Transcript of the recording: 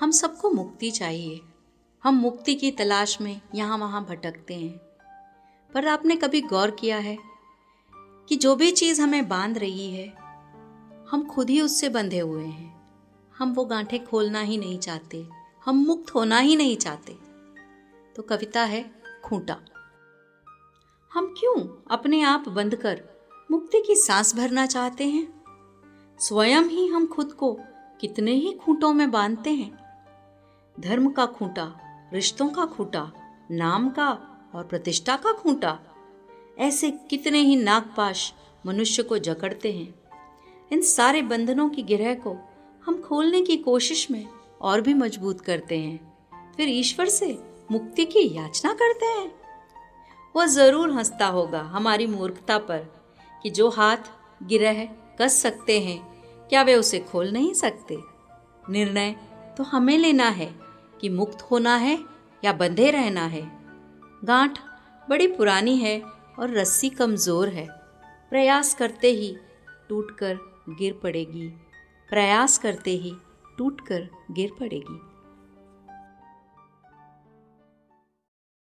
हम सबको मुक्ति चाहिए। हम मुक्ति की तलाश में यहाँ वहाँ भटकते हैं। पर आपने कभी गौर किया है कि जो भी चीज़ हमें बाँध रही है, हम खुद ही उससे बंधे हुए हैं। हम वो गांठें खोलना ही नहीं चाहते। हम मुक्त होना ही नहीं चाहते। तो कविता है खूंटा। हम क्यों अपने आप बंद कर मुक्ति की सांस भरना चाहते हैं? स्वयं ही हम खुद को कितने ही खूंटों में बांधते हैं। धर्म का खूंटा, रिश्तों का खूंटा, नाम का और प्रतिष्ठा का खूंटा। ऐसे कितने ही नागपाश मनुष्य को जकड़ते हैं। इन सारे बंधनों की गिरह को हम खोलने की कोशिश में और भी मज़बूत करते हैं। फिर ईश्वर से मुक्ति की याचना करते हैं। वह ज़रूर हंसता होगा हमारी मूर्खता पर कि जो हाथ गिरह कस सकते हैं, क्या वे उसे खोल नहीं सकते? निर्णय तो हमें लेना है। कि मुक्त होना है या बंधे रहना है। गांठ बड़ी पुरानी है और रस्सी कमज़ोर है। प्रयास करते ही टूटकर गिर पड़ेगी। प्रयास करते ही टूटकर गिर पड़ेगी।